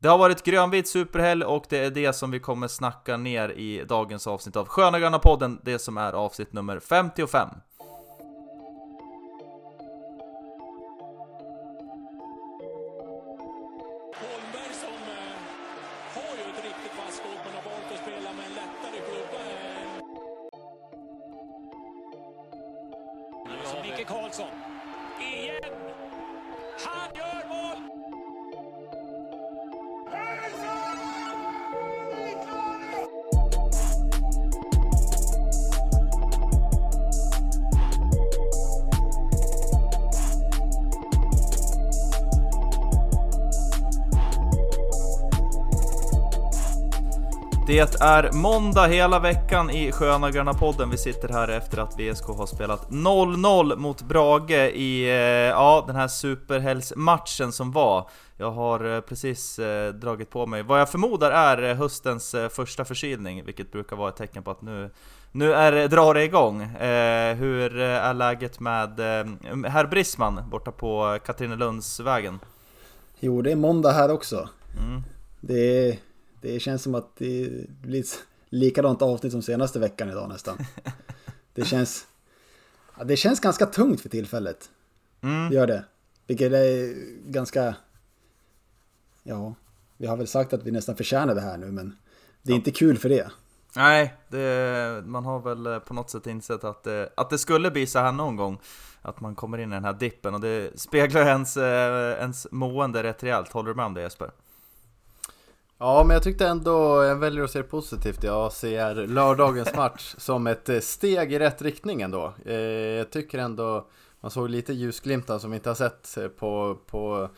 Det har varit grönvit superhelg och det är det som vi kommer snacka ner i dagens avsnitt av Sköna Gröna podden, det som är avsnitt nummer 55. Det är måndag hela veckan i Sköna Gröna podden. Vi sitter här efter att VSK har spelat 0-0 mot Brage i eh, ja, den här superhelgsmatchen som var. Jag har eh, precis eh, dragit på mig vad jag förmodar är höstens första förkylning, vilket brukar vara ett tecken på att nu, nu är, drar det igång. hur är läget med herr Brisman borta på Katrinelundsvägen? Jo, det är måndag här också. Mm. Det är det känns som att det blir likadant avsnitt som senaste veckan idag nästan. Det känns... Ja, det känns ganska tungt för tillfället. Mm. Det gör det. Vilket är ganska... Ja, vi har väl sagt att vi nästan förtjänar det här nu men det är ja. inte kul för det. Nej, det, man har väl på något sätt insett att det, att det skulle bli så här någon gång. Att man kommer in i den här dippen och det speglar ens, eh, ens mående rätt rejält. Håller du med om det Jesper? Ja, men jag tyckte ändå, jag väljer att se det positivt. Jag ser lördagens match som ett eh, steg i rätt riktning ändå. Eh, jag tycker ändå, man såg lite ljusglimtar som vi inte har sett eh, på, på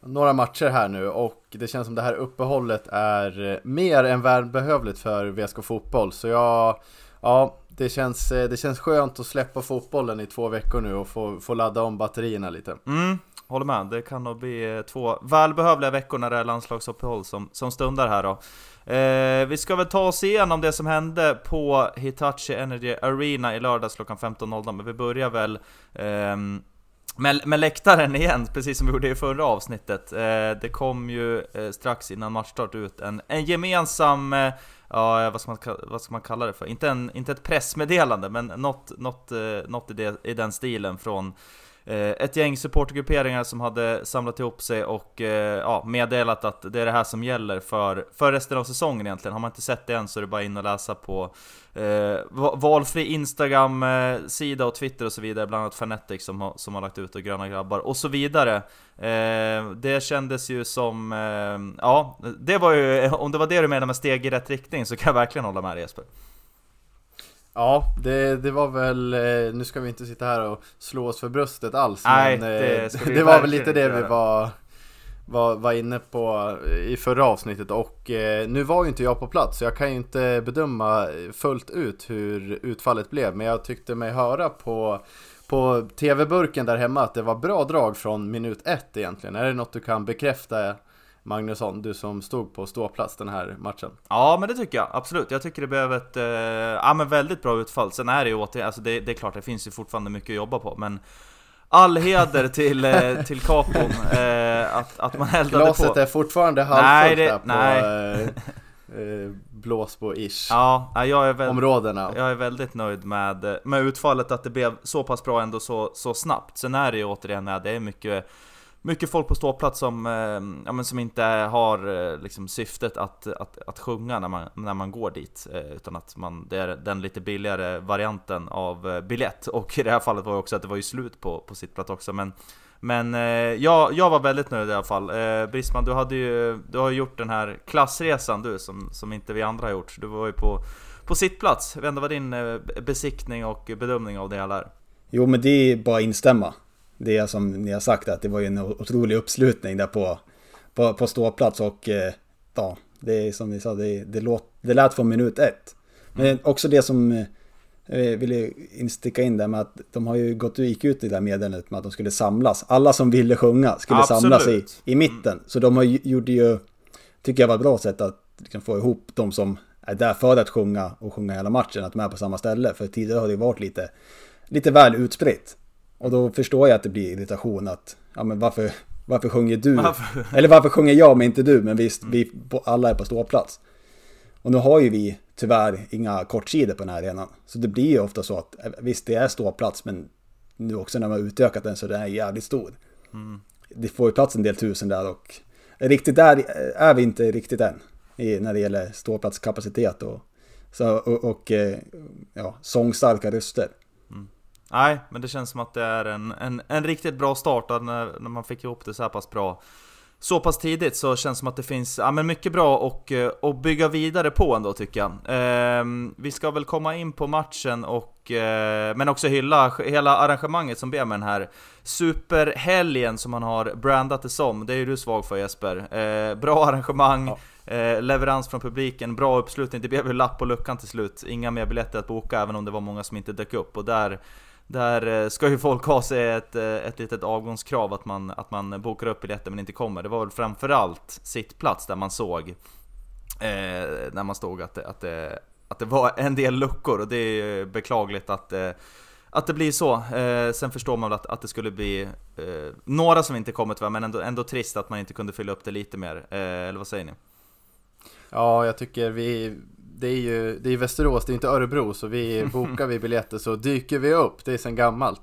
några matcher här nu och det känns som det här uppehållet är mer än välbehövligt för VSK Fotboll. Så jag, ja, det känns, det känns skönt att släppa fotbollen i två veckor nu och få, få ladda om batterierna lite. Mm, håller med. Det kan nog bli eh, två välbehövliga veckor när det är landslagsuppehåll som, som stundar här då. Eh, vi ska väl ta oss igenom det som hände på Hitachi Energy Arena i lördags klockan 15.00, men vi börjar väl eh, med, med läktaren igen, precis som vi gjorde i förra avsnittet. Eh, det kom ju eh, strax innan matchstart ut en, en gemensam eh, ja, vad ska, man, vad ska man kalla det för? Inte, en, inte ett pressmeddelande, men något, något, eh, något i, det, i den stilen från Eh, ett gäng supportergrupperingar som hade samlat ihop sig och eh, ja, meddelat att det är det här som gäller för, för resten av säsongen egentligen. Har man inte sett det än så är det bara in och läsa på eh, valfri Instagram-sida och Twitter och så vidare, bland annat Fnatic som har, som har lagt ut och Gröna Grabbar och så vidare. Eh, det kändes ju som, eh, ja, det var ju, om det var det du menade med steg i rätt riktning så kan jag verkligen hålla med dig Jesper. Ja, det, det var väl, eh, nu ska vi inte sitta här och slå oss för bröstet alls Nej, men det, det, det var väl lite det vi var, var, var inne på i förra avsnittet. Och eh, nu var ju inte jag på plats så jag kan ju inte bedöma fullt ut hur utfallet blev. Men jag tyckte mig höra på på tv-burken där hemma att det var bra drag från minut ett egentligen. Är det något du kan bekräfta Magnusson, du som stod på ståplats den här matchen. Ja, men det tycker jag absolut. Jag tycker det blev ett eh, ja, men väldigt bra utfall. Sen är det ju återigen, alltså det, det är klart det finns ju fortfarande mycket att jobba på, men All heder till, eh, till Capon, eh, att, att man eldade Glaset på. är fortfarande halvfullt där på nej. Eh, eh, Blåsbo-ish ja, jag är väl, områdena. Jag är väldigt nöjd med, med utfallet, att det blev så pass bra ändå så, så snabbt. Sen är det ju återigen, det är mycket mycket folk på ståplats som, eh, ja, men som inte har eh, liksom, syftet att, att, att sjunga när man, när man går dit. Eh, utan att man, det är den lite billigare varianten av eh, biljett. Och i det här fallet var det också att det var ju slut på, på sittplats också. Men, men eh, ja, jag var väldigt nöjd i alla fall. Eh, Brisman, du, hade ju, du har ju gjort den här klassresan du, som, som inte vi andra har gjort. Du var ju på, på sittplats. Jag vet inte vad din besiktning och bedömning av det hela är? Jo, men det är bara att instämma det som ni har sagt att det var ju en otrolig uppslutning där på, på, på ståplats och eh, ja, det är som ni sa, det, det, låt, det lät från minut ett. Men mm. också det som eh, jag ville insticka in där med att de har ju gått gick ut i det där meddelandet med att de skulle samlas. Alla som ville sjunga skulle Absolut. samlas i, i mitten. Mm. Så de har, gjorde ju, tycker jag var ett bra sätt att liksom få ihop de som är där för att sjunga och sjunga hela matchen, att de är på samma ställe. För tidigare har det varit lite, lite väl utspritt. Och då förstår jag att det blir irritation att, ja men varför, Varför sjunger du? Varför? Eller varför sjunger jag men inte du? Men visst, vi på- alla är på ståplats. Och nu har ju vi tyvärr inga kortsidor på den här arenan. Så det blir ju ofta så att eh, visst, det är ståplats men nu också när man har utökat den så den är jävligt stor. Det får ju plats en del tusen där och riktigt där är vi inte riktigt än. I, när det gäller ståplatskapacitet och, så, och, och eh, ja, sångstarka röster. Nej, men det känns som att det är en, en, en riktigt bra start när, när man fick ihop det så här pass bra så pass tidigt så känns det som att det finns ja, men mycket bra och, eh, och bygga vidare på ändå tycker jag. Ehm, vi ska väl komma in på matchen och eh, men också hylla hela arrangemanget som blev med den här superhelgen som man har brandat det som. Det är ju du svag för Jesper. Eh, bra arrangemang, eh, leverans från publiken, bra uppslutning. Det blev ju lapp på luckan till slut. Inga mer biljetter att boka även om det var många som inte dök upp och där där eh, ska ju folk ha sig ett, eh, ett litet avgångskrav att man, att man bokar upp biljetter men inte kommer. Det var väl framförallt sittplats där man såg eh, när man stod att det, att, det, att det var en del luckor och det är ju beklagligt att, eh, att det blir så. Eh, sen förstår man väl att, att det skulle bli eh, några som inte kommer tyvärr men ändå, ändå trist att man inte kunde fylla upp det lite mer. Eh, eller vad säger ni? Ja, jag tycker vi... Det är ju det är Västerås, det är inte Örebro, så vi bokar vi biljetter så dyker vi upp. Det är sen gammalt.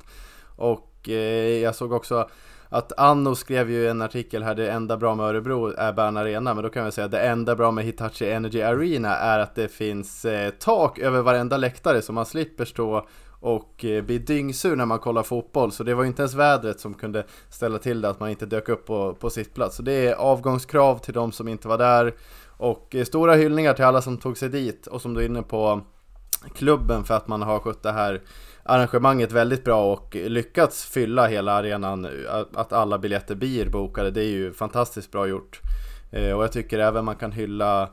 Och eh, jag såg också att Anno skrev ju en artikel här, det enda bra med Örebro är Bern Arena, men då kan vi säga att det enda bra med Hitachi Energy Arena är att det finns eh, tak över varenda läktare så man slipper stå och eh, bli dyngsur när man kollar fotboll. Så det var ju inte ens vädret som kunde ställa till det att man inte dök upp på, på sitt plats. Så det är avgångskrav till de som inte var där. Och eh, stora hyllningar till alla som tog sig dit och som du är inne på klubben för att man har skött det här arrangemanget väldigt bra och lyckats fylla hela arenan, att- alla biljetter blir bokade, det är ju fantastiskt bra gjort. Eh, och jag tycker även man kan hylla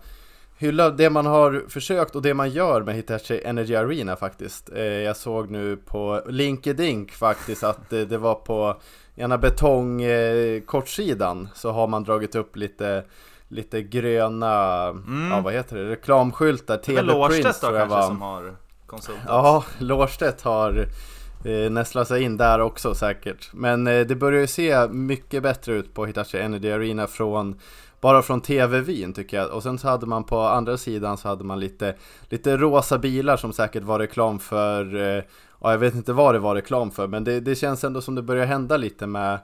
Hylla det man har försökt och det man gör med Hitachi Energy Arena faktiskt. Eh, jag såg nu på LinkedIn faktiskt att det var på ena betongkortsidan så har man dragit upp lite Lite gröna, ja vad heter det, reklamskyltar, Lårstedt då tror jag kanske var. som har konsultat? Ja, Lårstedt har eh, nästlat sig in där också säkert. Men eh, det börjar ju se mycket bättre ut på Hitachi Energy Arena från bara från TV-vyn tycker jag. Och sen så hade man på andra sidan så hade man lite, lite rosa bilar som säkert var reklam för, eh, ja jag vet inte vad det var reklam för, men det, det känns ändå som det börjar hända lite med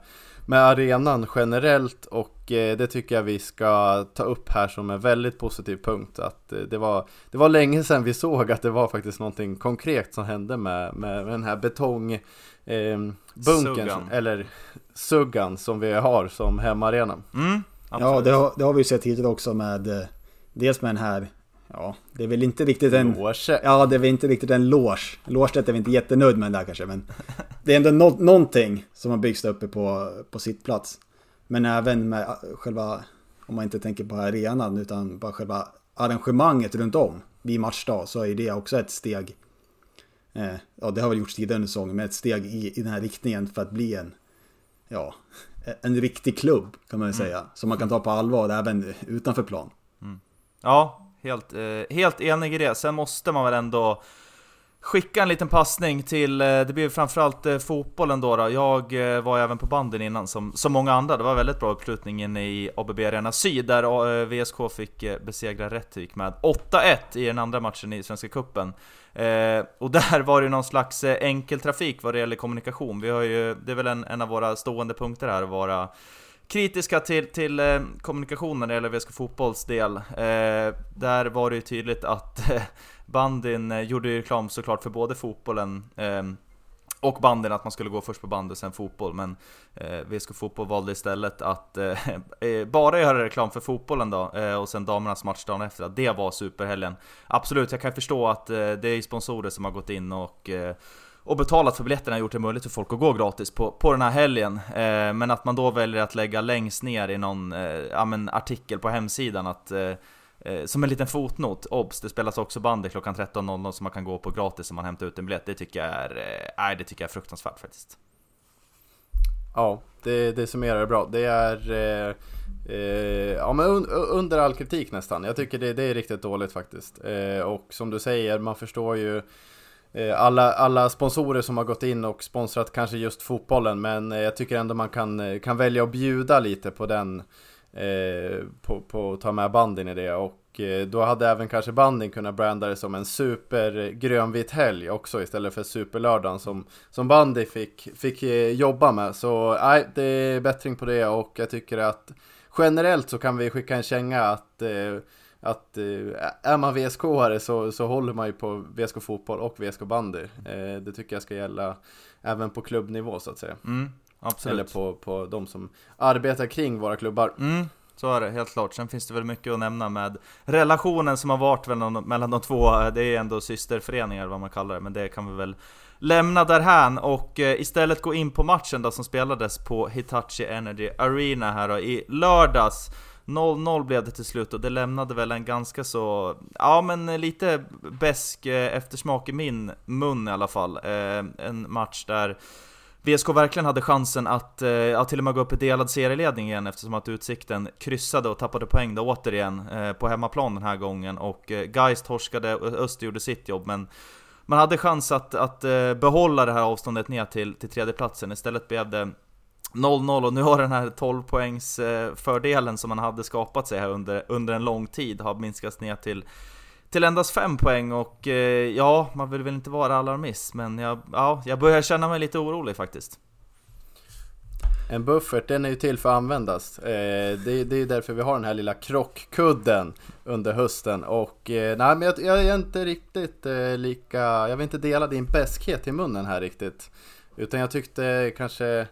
med arenan generellt och eh, det tycker jag vi ska ta upp här som en väldigt positiv punkt. Att eh, det, var, det var länge sedan vi såg att det var faktiskt någonting konkret som hände med, med, den här betong eh, eller suggan som vi har som hemmaarena. Mm, Ja, det har, det har vi ju sett tidigare också med eh, dels med den här, ja, det är väl inte riktigt en... Loge. Ja, det är väl inte riktigt en loge. Lårstedt är vi inte jättenöjd med där kanske, men det är ändå nå någonting som har byggts uppe på, på sitt plats. Men även med eh, själva, om man inte tänker på arenan, utan bara själva arrangemanget runt om vid matchdag, så är det också ett steg. Eh, ja, det har väl gjorts tidigare under säsongen, men ett steg i, i den här riktningen för att bli en, ja, en riktig klubb kan man ju säga. Som man kan ta på allvar även utanför plan. Ja, helt, eh, helt enig i det. Sen måste man väl ändå skicka en liten passning till, eh, det blir framförallt eh, fotbollen då, då. Jag eh, var även på banden innan som, som många andra. Det var väldigt bra uppslutning inne i ABB Arena Syd där eh, VSK fick eh, besegra Rättvik med 8-1 i den andra matchen i Svenska Cupen. Eh, och där var det någon slags eh, enkel trafik vad det gäller kommunikation. Vi har ju, det är väl en, en av våra stående punkter här att vara kritiska till, till eh, kommunikationen när det gäller VSK Fotbolls del. Eh, där var det ju tydligt att eh, bandyn eh, gjorde ju reklam såklart för både fotbollen eh, och banden, att man skulle gå först på bandy och sen fotboll. Men eh, VSK Fotboll valde istället att eh, eh, bara göra reklam för fotbollen då, eh, och sen damernas match dagen efter. Det var superhelgen. Absolut, jag kan förstå att eh, det är sponsorer som har gått in och eh, och betalat för biljetterna och gjort det möjligt för folk att gå gratis på, på den här helgen. Eh, men att man då väljer att lägga längst ner i någon eh, ja, men artikel på hemsidan att eh, eh som en liten fotnot, obs, det spelas också bandy klockan 13.00 som man kan gå på gratis om man hämtar ut en biljett. Det tycker jag är, eh, nej, det tycker jag är fruktansvärt faktiskt. Ja, det, det summerar det bra. Det är eh, eh, ja, men un, under all kritik nästan. Jag tycker det, det är riktigt dåligt faktiskt. Eh, och som du säger, man förstår ju Eh, alla, alla sponsorer som har gått in och sponsrat kanske just fotbollen men eh, jag tycker ändå man kan, eh, kan välja att bjuda lite på den eh, på, på att ta med bandin i det. Och då hade även kanske bandin kunnat branda det som en super grönvit helg också istället för superlördagen som, som bandy fick, fick jobba med. Så nej, det är bättring på det och jag tycker att generellt så kan vi skicka en känga att att eh, är man VSK-are så, så håller man ju på VSK fotboll och VSK bandy. Eh, det tycker jag ska gälla även på klubbnivå så att säga. Mm. Eller på, på de som arbetar kring våra klubbar. Mm. Så är det, helt klart. Sen finns det väl mycket att nämna med relationen som har varit mellan de två. Det är ändå systerföreningar vad man kallar det, men det kan vi väl lämna därhän och eh, istället gå in på matchen då som spelades på Hitachi Energy Arena här då, i lördags. 0-0 blev det till slut och det lämnade väl en ganska så, ja men lite besk eh, eftersmak i min mun i alla fall. Eh, en match där VSK verkligen hade chansen att, eh, till och med gå upp i delad serieledning igen eftersom att Utsikten kryssade och tappade poäng då återigen eh, på hemmaplan den här gången och eh, Geist torskade och Öster gjorde sitt jobb men man hade chans att, att behålla det här avståndet ner till, till tredjeplatsen. Istället blev det 0-0 och nu har den här 12 poängs fördelen som man hade skapat sig här under, under en lång tid har minskats ner till till endast 5 poäng och eh, ja, man vill väl inte vara alarmist men jag, ja, jag börjar känna mig lite orolig faktiskt. En buffert, den är ju till för att användas. Eh, det, det är därför vi har den här lilla krockkudden under hösten och eh, nej men jag, jag är inte riktigt lika, jag vill inte dela din beskhet i munnen här riktigt. Utan jag tyckte kanske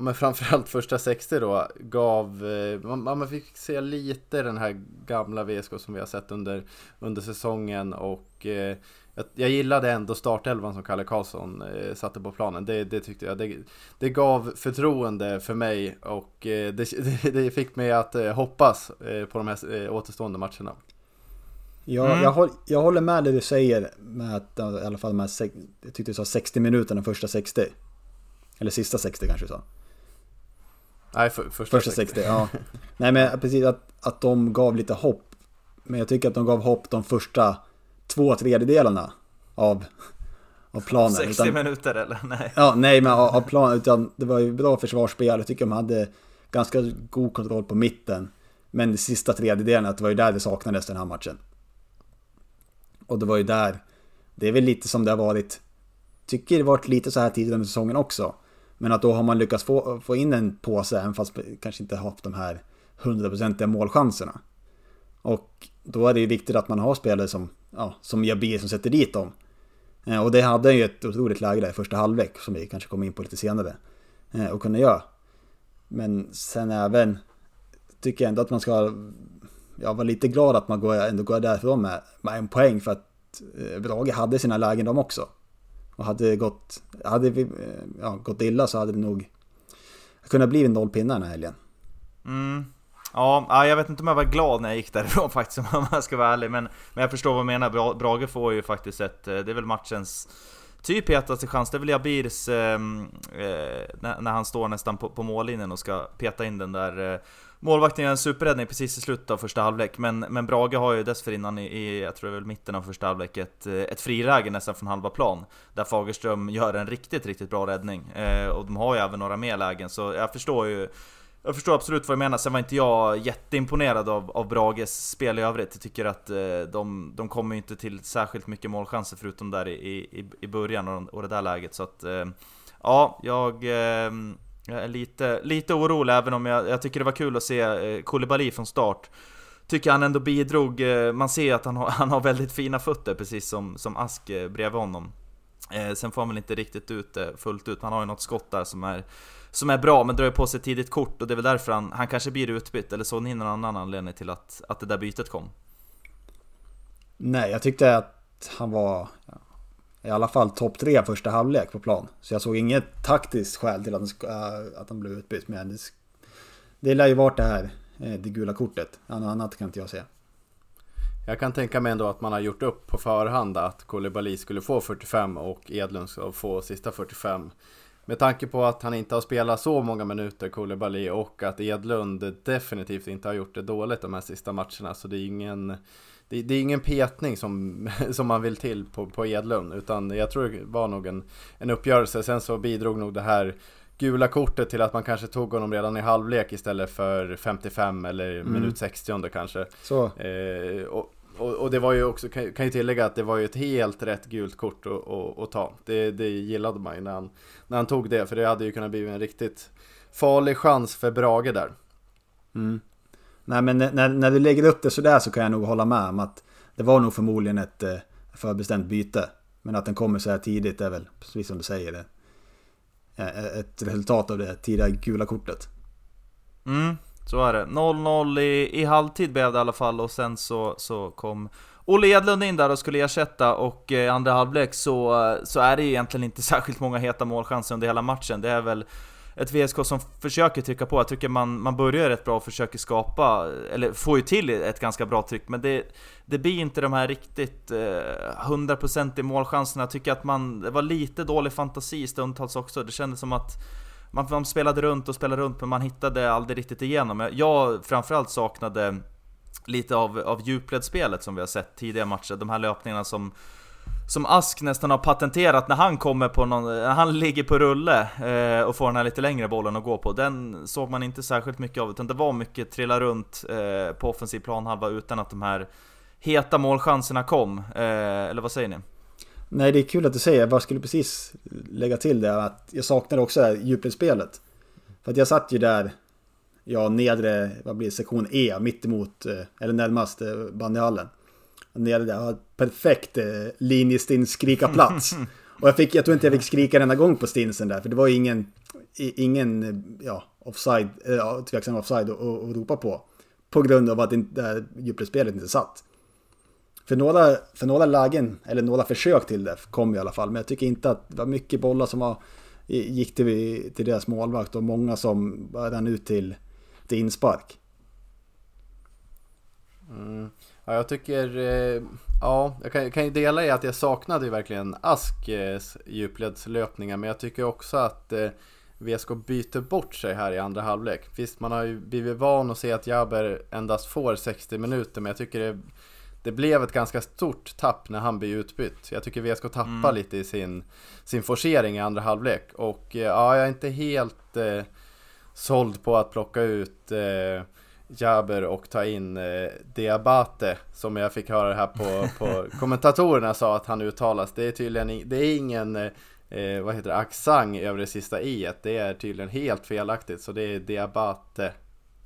ja, men framförallt första 60 då gav, eh, man, man fick se lite den här gamla VSK som vi har sett under, under säsongen och eh, jag, jag gillade ändå startelvan som Kalle Karlsson eh, satte på planen. Det, det tyckte jag. Det, det gav förtroende för mig och eh, det, det, fick mig att eh, hoppas eh, på de här eh, återstående matcherna. Ja, mm. jag, håll, jag håller med det du säger med att i alla fall de här, jag tyckte du sa 60 minuter den första 60. Eller sista 60 kanske du sa. Nej, för, första, första 60. 60 ja. Nej men precis att, att de gav lite hopp. Men jag tycker att de gav hopp de första två tredjedelarna av, av planen. 60 utan, minuter eller? Nej. Ja, nej men av, av planen. Utan det var ju bra försvarsspel. Jag tycker de hade ganska god kontroll på mitten. Men de sista tredjedelarna, det var ju där det saknades den här matchen. Och det var ju där, det är väl lite som det har varit, tycker det varit lite så här tidigare under säsongen också. Men att då har man lyckats få, få in en påse, även fast kanske inte haft de här hundraprocentiga målchanserna. Och då är det ju viktigt att man har spelare som, ja, som Jabir som sätter dit dem. Eh, och det hade ju ett otroligt läge där i första halvlek, som vi kanske kommer in på lite senare. Eh, och kunna göra. Men sen även, tycker jag ändå att man ska jag vara lite glad att man går, ändå går därifrån med, med en poäng för att eh, Brage hade sina lägen de också. Och hade det gått, hade vi, eh, ja, gått illa så hade det nog kunnat bli en nollpinne den här helgen. Mm. Ja, jag vet inte om jag var glad när jag gick därifrån faktiskt om jag ska vara ärlig. Men, men jag förstår vad du menar. Brage får ju faktiskt ett, eh, det är väl matchens typ hetaste chans. Det är väl Jabirs, ehm, eh, när, när, han står nästan på, på mållinjen och ska peta in den där eh, Målvakten gör en superräddning precis i slutet av första halvlek, men, men Brage har ju dessförinnan i, i, jag tror det är väl mitten av första halvlek, ett, eh, ett friläge nästan från halva plan. Där Fagerström gör en riktigt, riktigt bra räddning. Eh, och de har ju även några mer lägen, så jag förstår ju jag förstår absolut vad du menar, sen var inte jag jätteimponerad av, av Brages spel i övrigt. Jag tycker att eh, de, de kommer inte till särskilt mycket målchanser förutom där i, i, i början och, och det där läget. Så att, eh, ja, jag... Eh, jag är lite, lite orolig även om jag, jag tycker det var kul att se eh, Koulibaly från start. Tycker han ändå bidrog, eh, man ser att han har, han har väldigt fina fötter precis som, som Ask eh, bredvid honom. Sen får han väl inte riktigt ut det fullt ut, han har ju något skott där som är som är bra, men drar på sig tidigt kort och det är väl därför han, han kanske blir utbytt, eller såg ni någon annan anledning till att, att det där bytet kom? Nej, jag tyckte att han var i alla fall topp tre första halvlek på plan. Så jag såg inget taktiskt skäl till att han, äh, att han blev utbytt. Men det, det lär ju varit det här, eh, det gula kortet. Något annat kan inte jag se. Jag kan tänka mig ändå att man har gjort upp på förhand att Koulibaly skulle få 45 och Edlund ska få sista 45. med tanke på att han inte har spelat så många minuter, Koulibaly, och att Edlund definitivt inte har gjort det dåligt de här sista matcherna. Så det är ingen, det, det är ingen petning som, som man vill till på, på Edlund, utan jag tror det var nog en, en uppgörelse. Sen så bidrog nog det här gula kortet till att man kanske tog honom redan i halvlek istället för 55 eller mm. minut 60 kanske. Så. Eh, och, och, och, det var ju också, kan, kan ju tillägga att det var ju ett helt rätt gult kort att ta. Det, det gillade man ju när han, när han tog det, för det hade ju kunnat bli en riktigt farlig chans för Brage där. Mm. Nej men när, när du lägger upp det sådär så kan jag nog hålla med om att det var nog förmodligen ett eh, förbestämt byte. Men att den kommer så här tidigt är väl, precis som du säger, det, eh, eh, ett resultat av det tidiga gula kortet. Mm, så är det. 0-0 i, i halvtid blev det i alla fall och sen så, så kom Olle Edlund in där och skulle ersätta och i eh, andra halvlek så, eh, så är det egentligen inte särskilt många heta målchanser under hela matchen. Det är väl ett VSK som försöker trycka på. Jag tycker man, man börjar rätt bra och försöker skapa, eller får ju till ett ganska bra tryck, men det, det blir inte de här riktigt eh, 100% i målchanserna. Jag tycker att man, det var lite dålig fantasi stundtals också. Det kändes som att man, man spelade runt och spelade runt, men man hittade aldrig riktigt igenom. Jag framförallt saknade lite av, av djupledsspelet som vi har sett tidigare matcher. De här löpningarna som som Ask nästan har patenterat när han kommer på någon, när han ligger på rulle eh, och får den här lite längre bollen att gå på. Den såg man inte särskilt mycket av, utan det var mycket trilla runt eh, på offensiv planhalva utan att de här heta målchanserna kom. Eh, eller vad säger ni? Nej, det är kul att du säger. Jag bara skulle precis lägga till det att jag saknade också det djupledsspelet. För att jag satt ju där, ja, nedre, vad blir det, sektion E, mittemot, eh, eller närmast eh, bandyhallen nere där. Har perfekt eh, linjestinn skrika plats. Och jag, fick, jag tror inte jag fick skrika en enda gång på stinsen där, för det var ingen, ingen ja, offside, ja, tveksam offside att ropa på. På grund av att det djupledsspelet inte satt. För några, för några lägen, eller några försök till det, kom i alla fall. Men jag tycker inte att det var mycket bollar som var, gick till, till deras målvakt och många som rann ut till, till inspark. Mm. Ja, jag tycker, eh, ja, jag kan, kan ju dela i att jag saknade ju verkligen Asks eh, djupledslöpningar, men jag tycker också att eh, VSK byter bort sig här i andra halvlek. Visst, man har ju blivit van att se att Jaber endast får 60 minuter, men jag tycker det, det blev ett ganska stort tapp när han blir utbytt. Jag tycker VSK tappar mm. lite i sin, sin forcering i andra halvlek. Och ja, jag är inte helt eh, såld på att plocka ut eh, Jaber och ta in eh, Diabate som jag fick höra här på, på kommentatorerna sa att han uttalas. Det är tydligen det är ingen eh, vad heter det, accent över det sista i -et. Det är tydligen helt felaktigt så det är Diabate.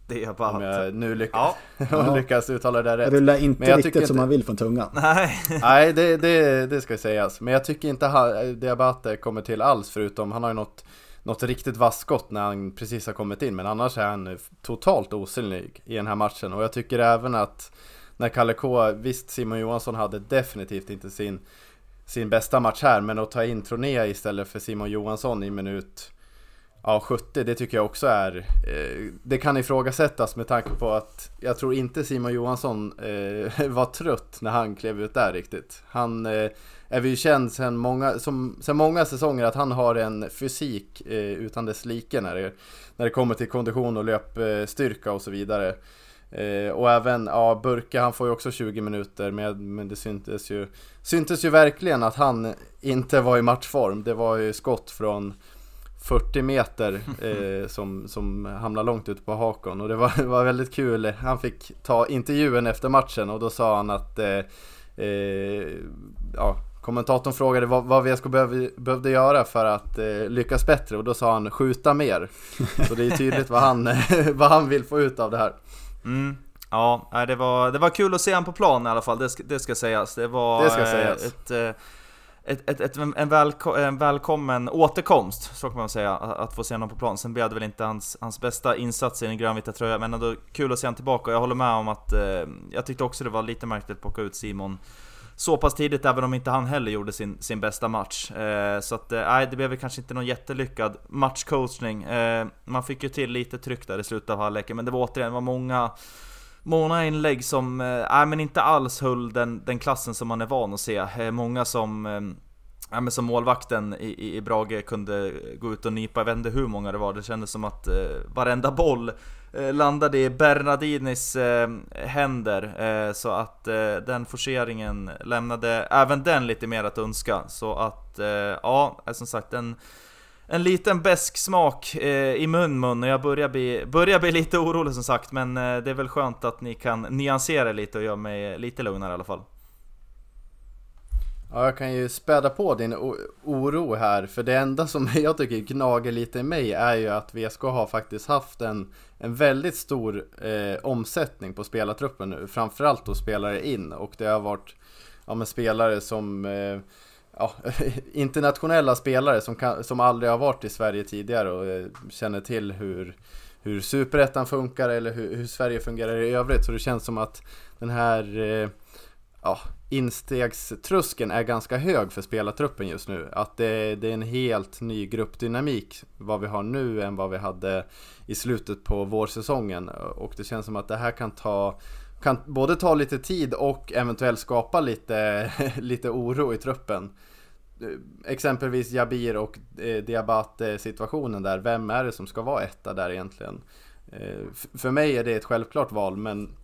Diabate. Om jag nu lyckas, ja. lyckas uttala det rätt. Det rullar inte riktigt inte... som man vill från tungan. Nej, Nej det, det, det ska sägas. Men jag tycker inte Diabate kommer till alls förutom han har ju något något riktigt vasskott när han precis har kommit in. Men annars är han totalt osynlig i den här matchen. Och jag tycker även att när Kalle K, visst Simon Johansson hade definitivt inte sin, sin bästa match här. Men att ta in Troné istället för Simon Johansson i minut ja, 70, det tycker jag också är eh, Det kan ifrågasättas med tanke på att jag tror inte Simon Johansson eh, var trött när han klev ut där riktigt. Han eh, är vi ju känd sedan många, som, sedan många säsonger att han har en fysik eh, utan dess like när det, när det kommer till kondition och löpstyrka och så vidare. Eh, och även, ja, Burke han får ju också 20 minuter med, men det syntes ju, syntes ju verkligen att han inte var i matchform. Det var ju skott från 40 meter eh, som, som hamnade långt ute på Hakon och det var, det var väldigt kul. Han fick ta intervjun efter matchen och då sa han att eh, eh, ja, Kommentatorn frågade vad, vad VSK behöv, behövde göra för att eh, lyckas bättre och då sa han skjuta mer. Så det är tydligt vad han, vad han vill få ut av det här. Mm. Ja, det var, det var kul att se honom på plan i alla fall, det ska, det ska sägas. Det var det ska sägas. ett, eh, ett, ett, ett, en, välko, en välkommen återkomst, så kan man säga, att få se honom på plan. Sen blev det väl inte hans, hans bästa insats i den grönvita tröjan, men ändå kul att se honom tillbaka. Jag håller med om att eh, jag tyckte också det var lite märkligt att plocka ut Simon så pass tidigt, även om inte han heller gjorde sin, sin bästa match. Eh, så att, eh, nej, det blev väl kanske inte någon jättelyckad matchcoachning. Eh, man fick ju till lite tryck där i slutet av halvleken, men det var återigen det var många Många inlägg som, eh, men inte alls höll den, den klassen som man är van att se. Eh, många som eh, Ja, men som målvakten i, i, i Brage kunde gå ut och nypa, jag vet inte hur många det var, det kändes som att eh, varenda boll Eh, landade i Bernardinis eh, händer. Eh, så att eh, den forceringen lämnade även den lite mer att önska. Så att, eh, ja, eh, som sagt, en, en liten besk smak eh, i mun mun och jag börjar bli, börjar bli lite orolig som sagt. Men eh, det är väl skönt att ni kan nyansera lite och göra mig lite lugnare i alla fall. Ja, jag kan ju späda på din oro här, för det enda som jag tycker gnager lite i mig är ju att VSK har faktiskt haft en, en väldigt stor eh, omsättning på spelartruppen nu, framförallt då spelare in och det har varit ja, men spelare som eh, ja, internationella spelare som, kan, som aldrig har varit i Sverige tidigare och eh, känner till hur hur superettan funkar eller hur, hur, Sverige fungerar i övrigt. Så det känns som att den här eh, ja, instegströskeln är ganska hög för spelartruppen just nu. Att det, det, är en helt ny gruppdynamik vad vi har nu än vad vi hade i slutet på vårsäsongen. Och det känns som att det här kan ta kan både ta lite tid och eventuellt skapa lite, lite oro i truppen. Exempelvis Jabir och eh, Diabate situationen där. Vem är det som ska vara etta där egentligen? Eh, för mig är det ett självklart val men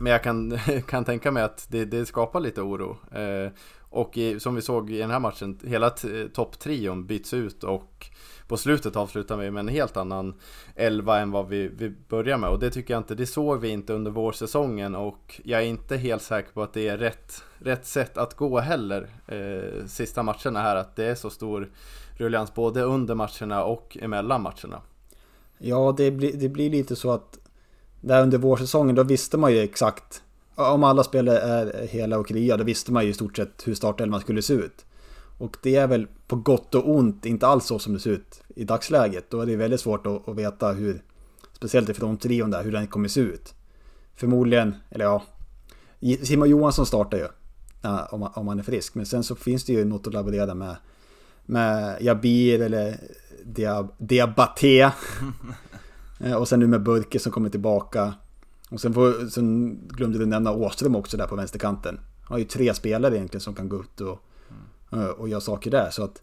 men jag kan, kan tänka mig att det, det skapar lite oro. Eh, och i, som vi såg i den här matchen, hela eh, topptrion byts ut och på slutet avslutar vi med en helt annan elva än vad vi, vi börjar med. Och det tycker jag inte, det såg vi inte under vårsäsongen och jag är inte helt säker på att det är rätt, rätt sätt att gå heller. Eh, sista matcherna här, att det är så stor ruljans både under matcherna och emellan matcherna. Ja, det blir, det blir lite så att där under vårsäsongen, då visste man ju exakt. Om alla spelare är hela och krya, då visste man ju i stort sett hur startelvan skulle se ut. Och det är väl på gott och ont inte alls så som det ser ut i dagsläget. Då är det väldigt svårt att, att veta hur, speciellt ifrån trion där, hur den kommer se ut. Förmodligen, eller ja, Simon Johansson startar ju. Om han om är frisk. Men sen så finns det ju något att laborera med. Med Jabir eller Diabaté. Eh, och sen nu med Burke som kommer tillbaka. Och sen, får, sen glömde du nämna Åström också där på vänsterkanten. Han har ju tre spelare egentligen som kan gå ut och, eh, och göra saker där. Så att,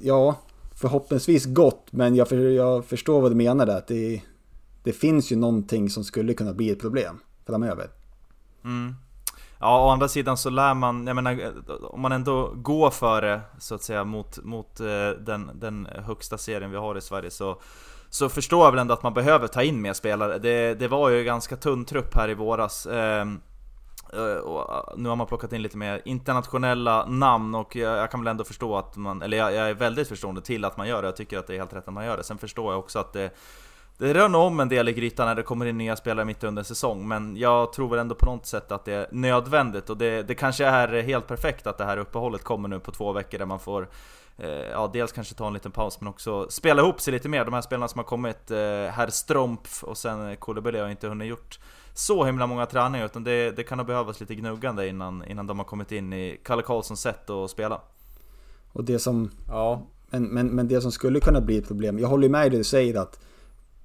ja, förhoppningsvis gott. Men jag, för, jag förstår vad du menar där. Att det, det finns ju någonting som skulle kunna bli ett problem framöver. Mm. Ja, å andra sidan så lär man, jag menar, om man ändå går före så att säga mot, mot eh, den, den högsta serien vi har i Sverige så så förstår jag väl ändå att man behöver ta in mer spelare. Det, det var ju ganska tunn trupp här i våras. Ehm, eh, och ah, nu har man plockat in lite mer internationella namn och jag, jag kan väl ändå förstå att man, eller jag, jag, är väldigt förstående till att man gör det. Jag tycker att det är helt rätt att man gör det. Sen förstår jag också att det det rör nog om en del i grytan när det kommer in nya spelare mitt under säsong, men jag tror väl ändå på något sätt att det är nödvändigt och det, det kanske är helt perfekt att det här uppehållet kommer nu på två veckor där man får Eh, ja, dels kanske ta en liten paus men också spela ihop sig lite mer. De här spelarna som har kommit, eh, Herr Strompf och sen Koulibaly har inte hunnit gjort så himla många träningar utan det, det kan nog behövas lite gnuggande innan, innan de har kommit in i Kalle Karlssons sätt att spela. Och det som... Ja. Men, men, men det som skulle kunna bli ett problem, jag håller med i det du säger att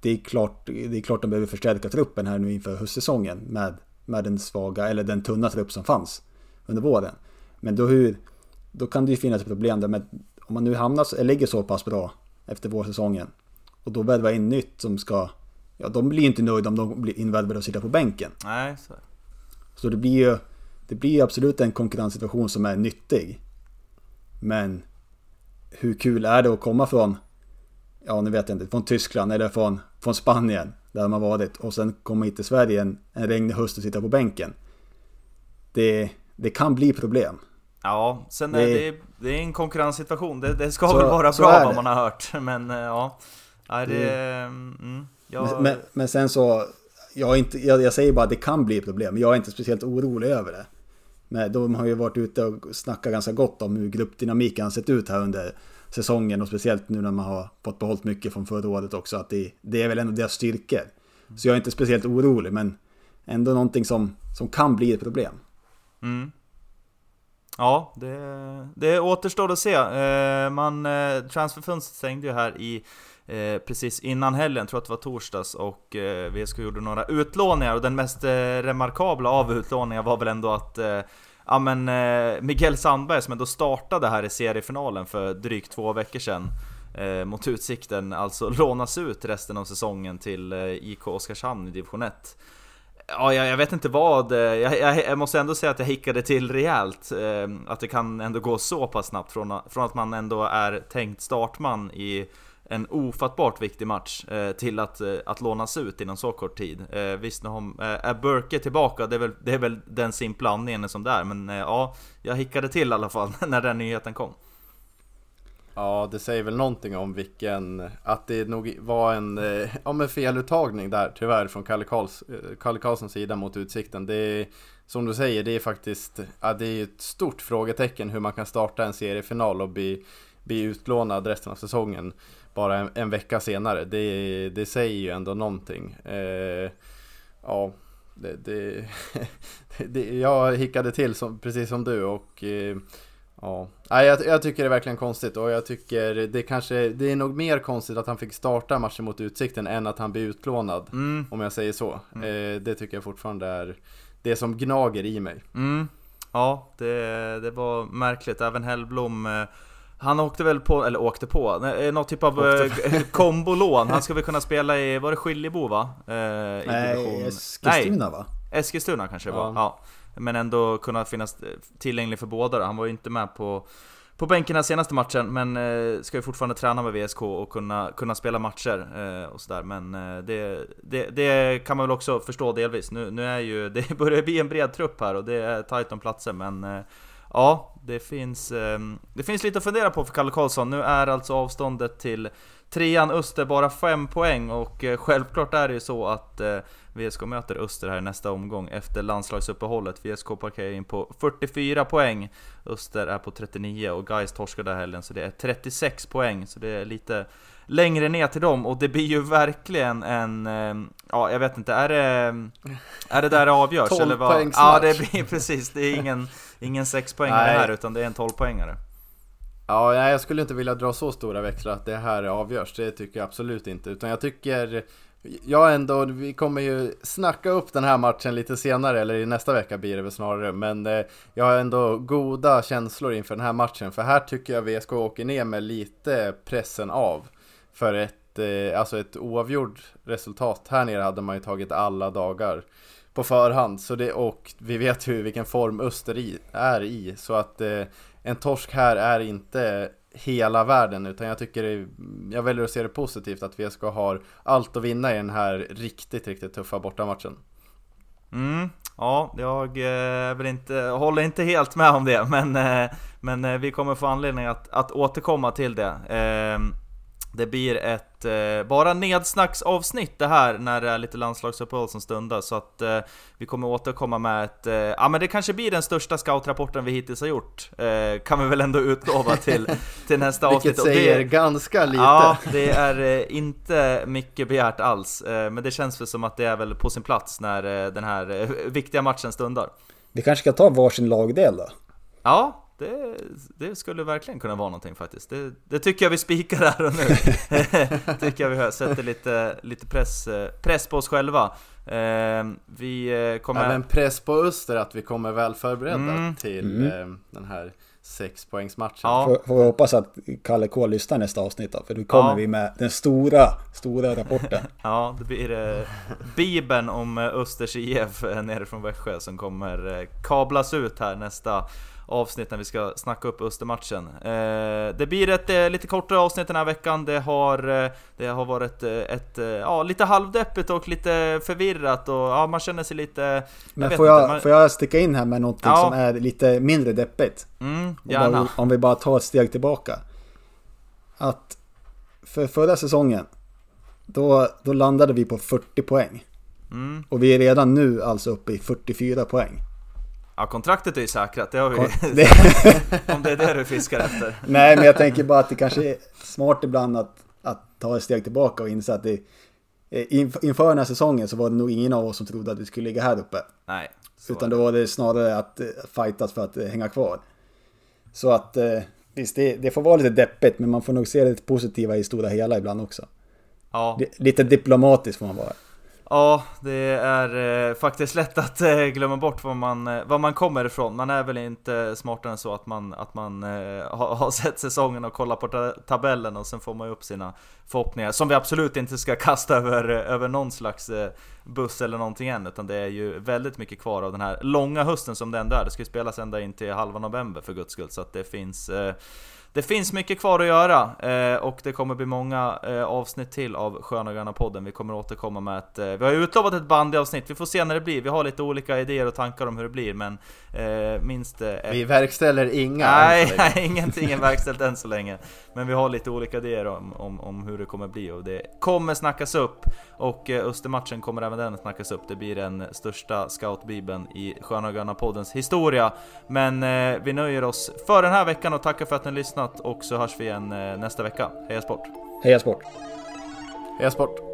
det är klart, det är klart de behöver förstärka truppen här nu inför höstsäsongen med, med den svaga, eller den tunna trupp som fanns under våren. Men då hur, då kan det ju finnas ett problem där med om man nu hamnar, ligger så pass bra efter vårsäsongen och då värvar in nytt som ska... Ja, de blir inte nöjda om de blir invärvade och sitter på bänken. Nej, så. så det blir ju... Det blir absolut en konkurrenssituation som är nyttig. Men hur kul är det att komma från, ja nu vet jag inte, från Tyskland eller från, från Spanien där man varit och sen komma hit till Sverige en, en regnig höst och sitta på bänken. Det, det kan bli problem. Ja, sen är det, det är en konkurrenssituation. Det, det ska så, väl vara bra vad man har hört. Men eh, ja, ja det... Mm, mm jag... men, men, sen så... Jag, inte, jag, jag, säger bara att det kan bli problem. Jag är inte speciellt orolig över det. Men de har ju varit ute och snackat ganska gott om hur gruppdynamiken har sett ut här under säsongen. Och speciellt nu när man har fått behållit mycket från förra året också. Att det, det är väl av deras styrkor. Så jag är inte speciellt orolig men ändå någonting som, som kan bli ett problem. Mm. Ja, det, det återstår att se. Eh, man, eh, transferfönstret stängde ju här i eh, precis innan helgen, tror att det var torsdags, och eh, VSK gjorde några utlåningar och den mest eh, remarkabla av utlåningar var väl ändå att eh, ja men eh, Miguel Sandberg som ändå startade här i seriefinalen för drygt två veckor sedan eh, mot Utsikten, alltså lånas ut resten av säsongen till eh, IK Oskarshamn i division 1. Ja, jag, jag, vet inte vad, eh, jag, jag, jag, måste ändå säga att jag hickade till rejält. Eh, att det kan ändå gå så pass snabbt från, från att man ändå är tänkt startman i en ofattbart viktig match eh, till att, eh, att lånas ut inom så kort tid. Eh, visst, nu har, eh, är Burke tillbaka, det är, väl, det är väl den simpla anledningen som det är, men eh, ja, jag hickade till i alla fall när den nyheten kom. Ja, det säger väl någonting om vilken, att det nog var en, eh, ja men feluttagning där tyvärr från Kalle, Karls, eh, Kalle Karlssons sida mot Utsikten. Det är, som du säger, det är faktiskt, ja, det är ett stort frågetecken hur man kan starta en seriefinal och bli, bli utlånad resten av säsongen bara en, en vecka senare. Det, det säger ju ändå någonting. Eh, ja, det, det, det, jag hickade till som, precis som du och eh, ja, jag, jag tycker det är verkligen konstigt och jag tycker det kanske, det är nog mer konstigt att han fick starta matchen mot Utsikten än att han blir utlånad. Mm. Om jag säger så. Mm. Eh, det tycker jag fortfarande är det som gnager i mig. Mm. Ja, det, det var märkligt. Även Hellblom eh, han åkte väl på, eller åkte på, någon typ av eh, kombolån. Han ska väl kunna spela i, var det Skiljebo va? Eh, Nej, Eskilstuna va? Eskilstuna kanske det var, ja. Men ändå kunna finnas eh, tillgänglig för båda då. Han var ju inte med på, på bänken den senaste matchen, men eh, ska ju fortfarande träna med VSK och kunna, kunna spela matcher eh, och sådär. Men eh, det, det, det, kan man väl också förstå delvis. Nu, nu är ju, det börjar bli en bred trupp här och det är tajt om platser, men eh, Ja, det finns, eh, det finns lite att fundera på för Kalle Karlsson. Nu är alltså avståndet till trean Öster bara 5 poäng och eh, självklart är det ju så att eh, VSK möter Öster här i nästa omgång efter landslagsuppehållet. VSK parkerar in på 44 poäng, Öster är på 39 och Gais torskade helgen så det är 36 poäng. Så det är lite längre ner till dem och det blir ju verkligen en, ehm, ja jag vet inte, är det, är det där det avgörs? 12 eller vad? Ja det blir precis, det är ingen, ingen 6 poängare här utan det är en 12 poängare. Ja, jag skulle inte vilja dra så stora växlar att det här avgörs, det tycker jag absolut inte. Utan jag tycker, jag ändå, vi kommer ju snacka upp den här matchen lite senare, eller i nästa vecka blir det väl snarare. Men eh, jag har ändå goda känslor inför den här matchen, för här tycker jag VSK åker ner med lite pressen av för ett, eh, alltså ett oavgjort resultat. Här nere hade man ju tagit alla dagar på förhand. Så det, och vi vet ju vilken form Öster i, är i. Så att eh, en torsk här är inte hela världen utan jag tycker det, jag väljer att se det positivt att vi ska ha allt att vinna i den här riktigt, riktigt tuffa bortamatchen. Mm, ja, jag eh, vill inte, håller inte helt med om det men, eh, men eh, vi kommer få anledning att, att återkomma till det. Eh, det blir ett eh, bara nedsnacksavsnitt det här när det är lite landslagsuppehåll som stundar så att eh, vi kommer återkomma med ett, eh, ja men det kanske blir den största scoutrapporten vi hittills har gjort eh, kan vi väl ändå utlova till, till nästa avsnitt. Vilket säger det, ganska lite. Ja, det är eh, inte mycket begärt alls, eh, men det känns väl som att det är väl på sin plats när den här viktiga matchen stundar. Vi kanske ska ta varsin lagdel då? Ja, det, det, skulle verkligen kunna vara någonting faktiskt. Det, det tycker jag vi spikar här och nu. tycker jag vi sätter lite, lite press, press på oss själva. Eh, vi eh, kommer... Även press på Öster att vi kommer väl förberedda mm. till mm. Eh, den här sexpoängsmatchen. Ja. Får, får vi hoppas att Kalle K lyssnar nästa avsnitt då, för nu kommer ja. vi med den stora, stora rapporten. ja, det blir eh, Bibeln om Östers IF nere från Växjö som kommer eh, kablas ut här nästa avsnitt när vi ska snacka upp Östermatchen. Eh, det blir ett eh, lite kortare avsnitt den här veckan. Det har, eh, det har varit ett, ja, lite halvdeppigt och lite förvirrat och ja, man känner sig lite... Men jag får, jag, man... får jag sticka in här med någonting ja. som är lite mindre deppigt? Mm. Bara, om vi bara tar ett steg tillbaka. Att för förra säsongen, då, då landade vi på 40 poäng. Mm. Och vi är redan nu alltså uppe i 44 poäng. Ja, kontraktet är ju säkrat, det har vi Om det är det du fiskar efter. Nej, men jag tänker bara att det kanske är smart ibland att, att ta ett steg tillbaka och inse att det Inför den här säsongen så var det nog ingen av oss som trodde att vi skulle ligga här uppe. Nej. Utan då var det snarare att eh, fightas för att eh, hänga kvar. Så att eh, visst, det, det får vara lite deppigt, men man får nog se det positiva i stora hela ibland också. Ja. Lite diplomatiskt får man vara. Ja, det är eh, faktiskt lätt att eh, glömma bort var man, eh, var man kommer ifrån. Man är väl inte smartare än så att man, att man eh, har, har sett säsongen och kollat på ta tabellen och sen får man ju upp sina förhoppningar. Som vi absolut inte ska kasta över, eh, över någon slags eh, buss eller någonting än. Utan det är ju väldigt mycket kvar av den här långa hösten som det ändå är. Det ska ju spelas ända in till halva november för guds skull. Så att det finns eh, det finns mycket kvar att göra eh, och det kommer bli många eh, avsnitt till av Sköna Gröna podden. Vi kommer återkomma med ett... Eh, vi har ju utlovat ett bandyavsnitt, vi får se när det blir. Vi har lite olika idéer och tankar om hur det blir, men minst... Eh, vi verkställer inga Nej, nej ingenting är verkställt än så länge. Men vi har lite olika idéer om, om, om hur det kommer bli och det kommer snackas upp. Och Östermatchen kommer även den snackas upp. Det blir den största scoutbibeln i Sköna Gröna poddens historia. Men vi nöjer oss för den här veckan och tackar för att ni lyssnat och så hörs vi igen eh, nästa vecka. Heja Sport! Heja Sport! Heja Sport!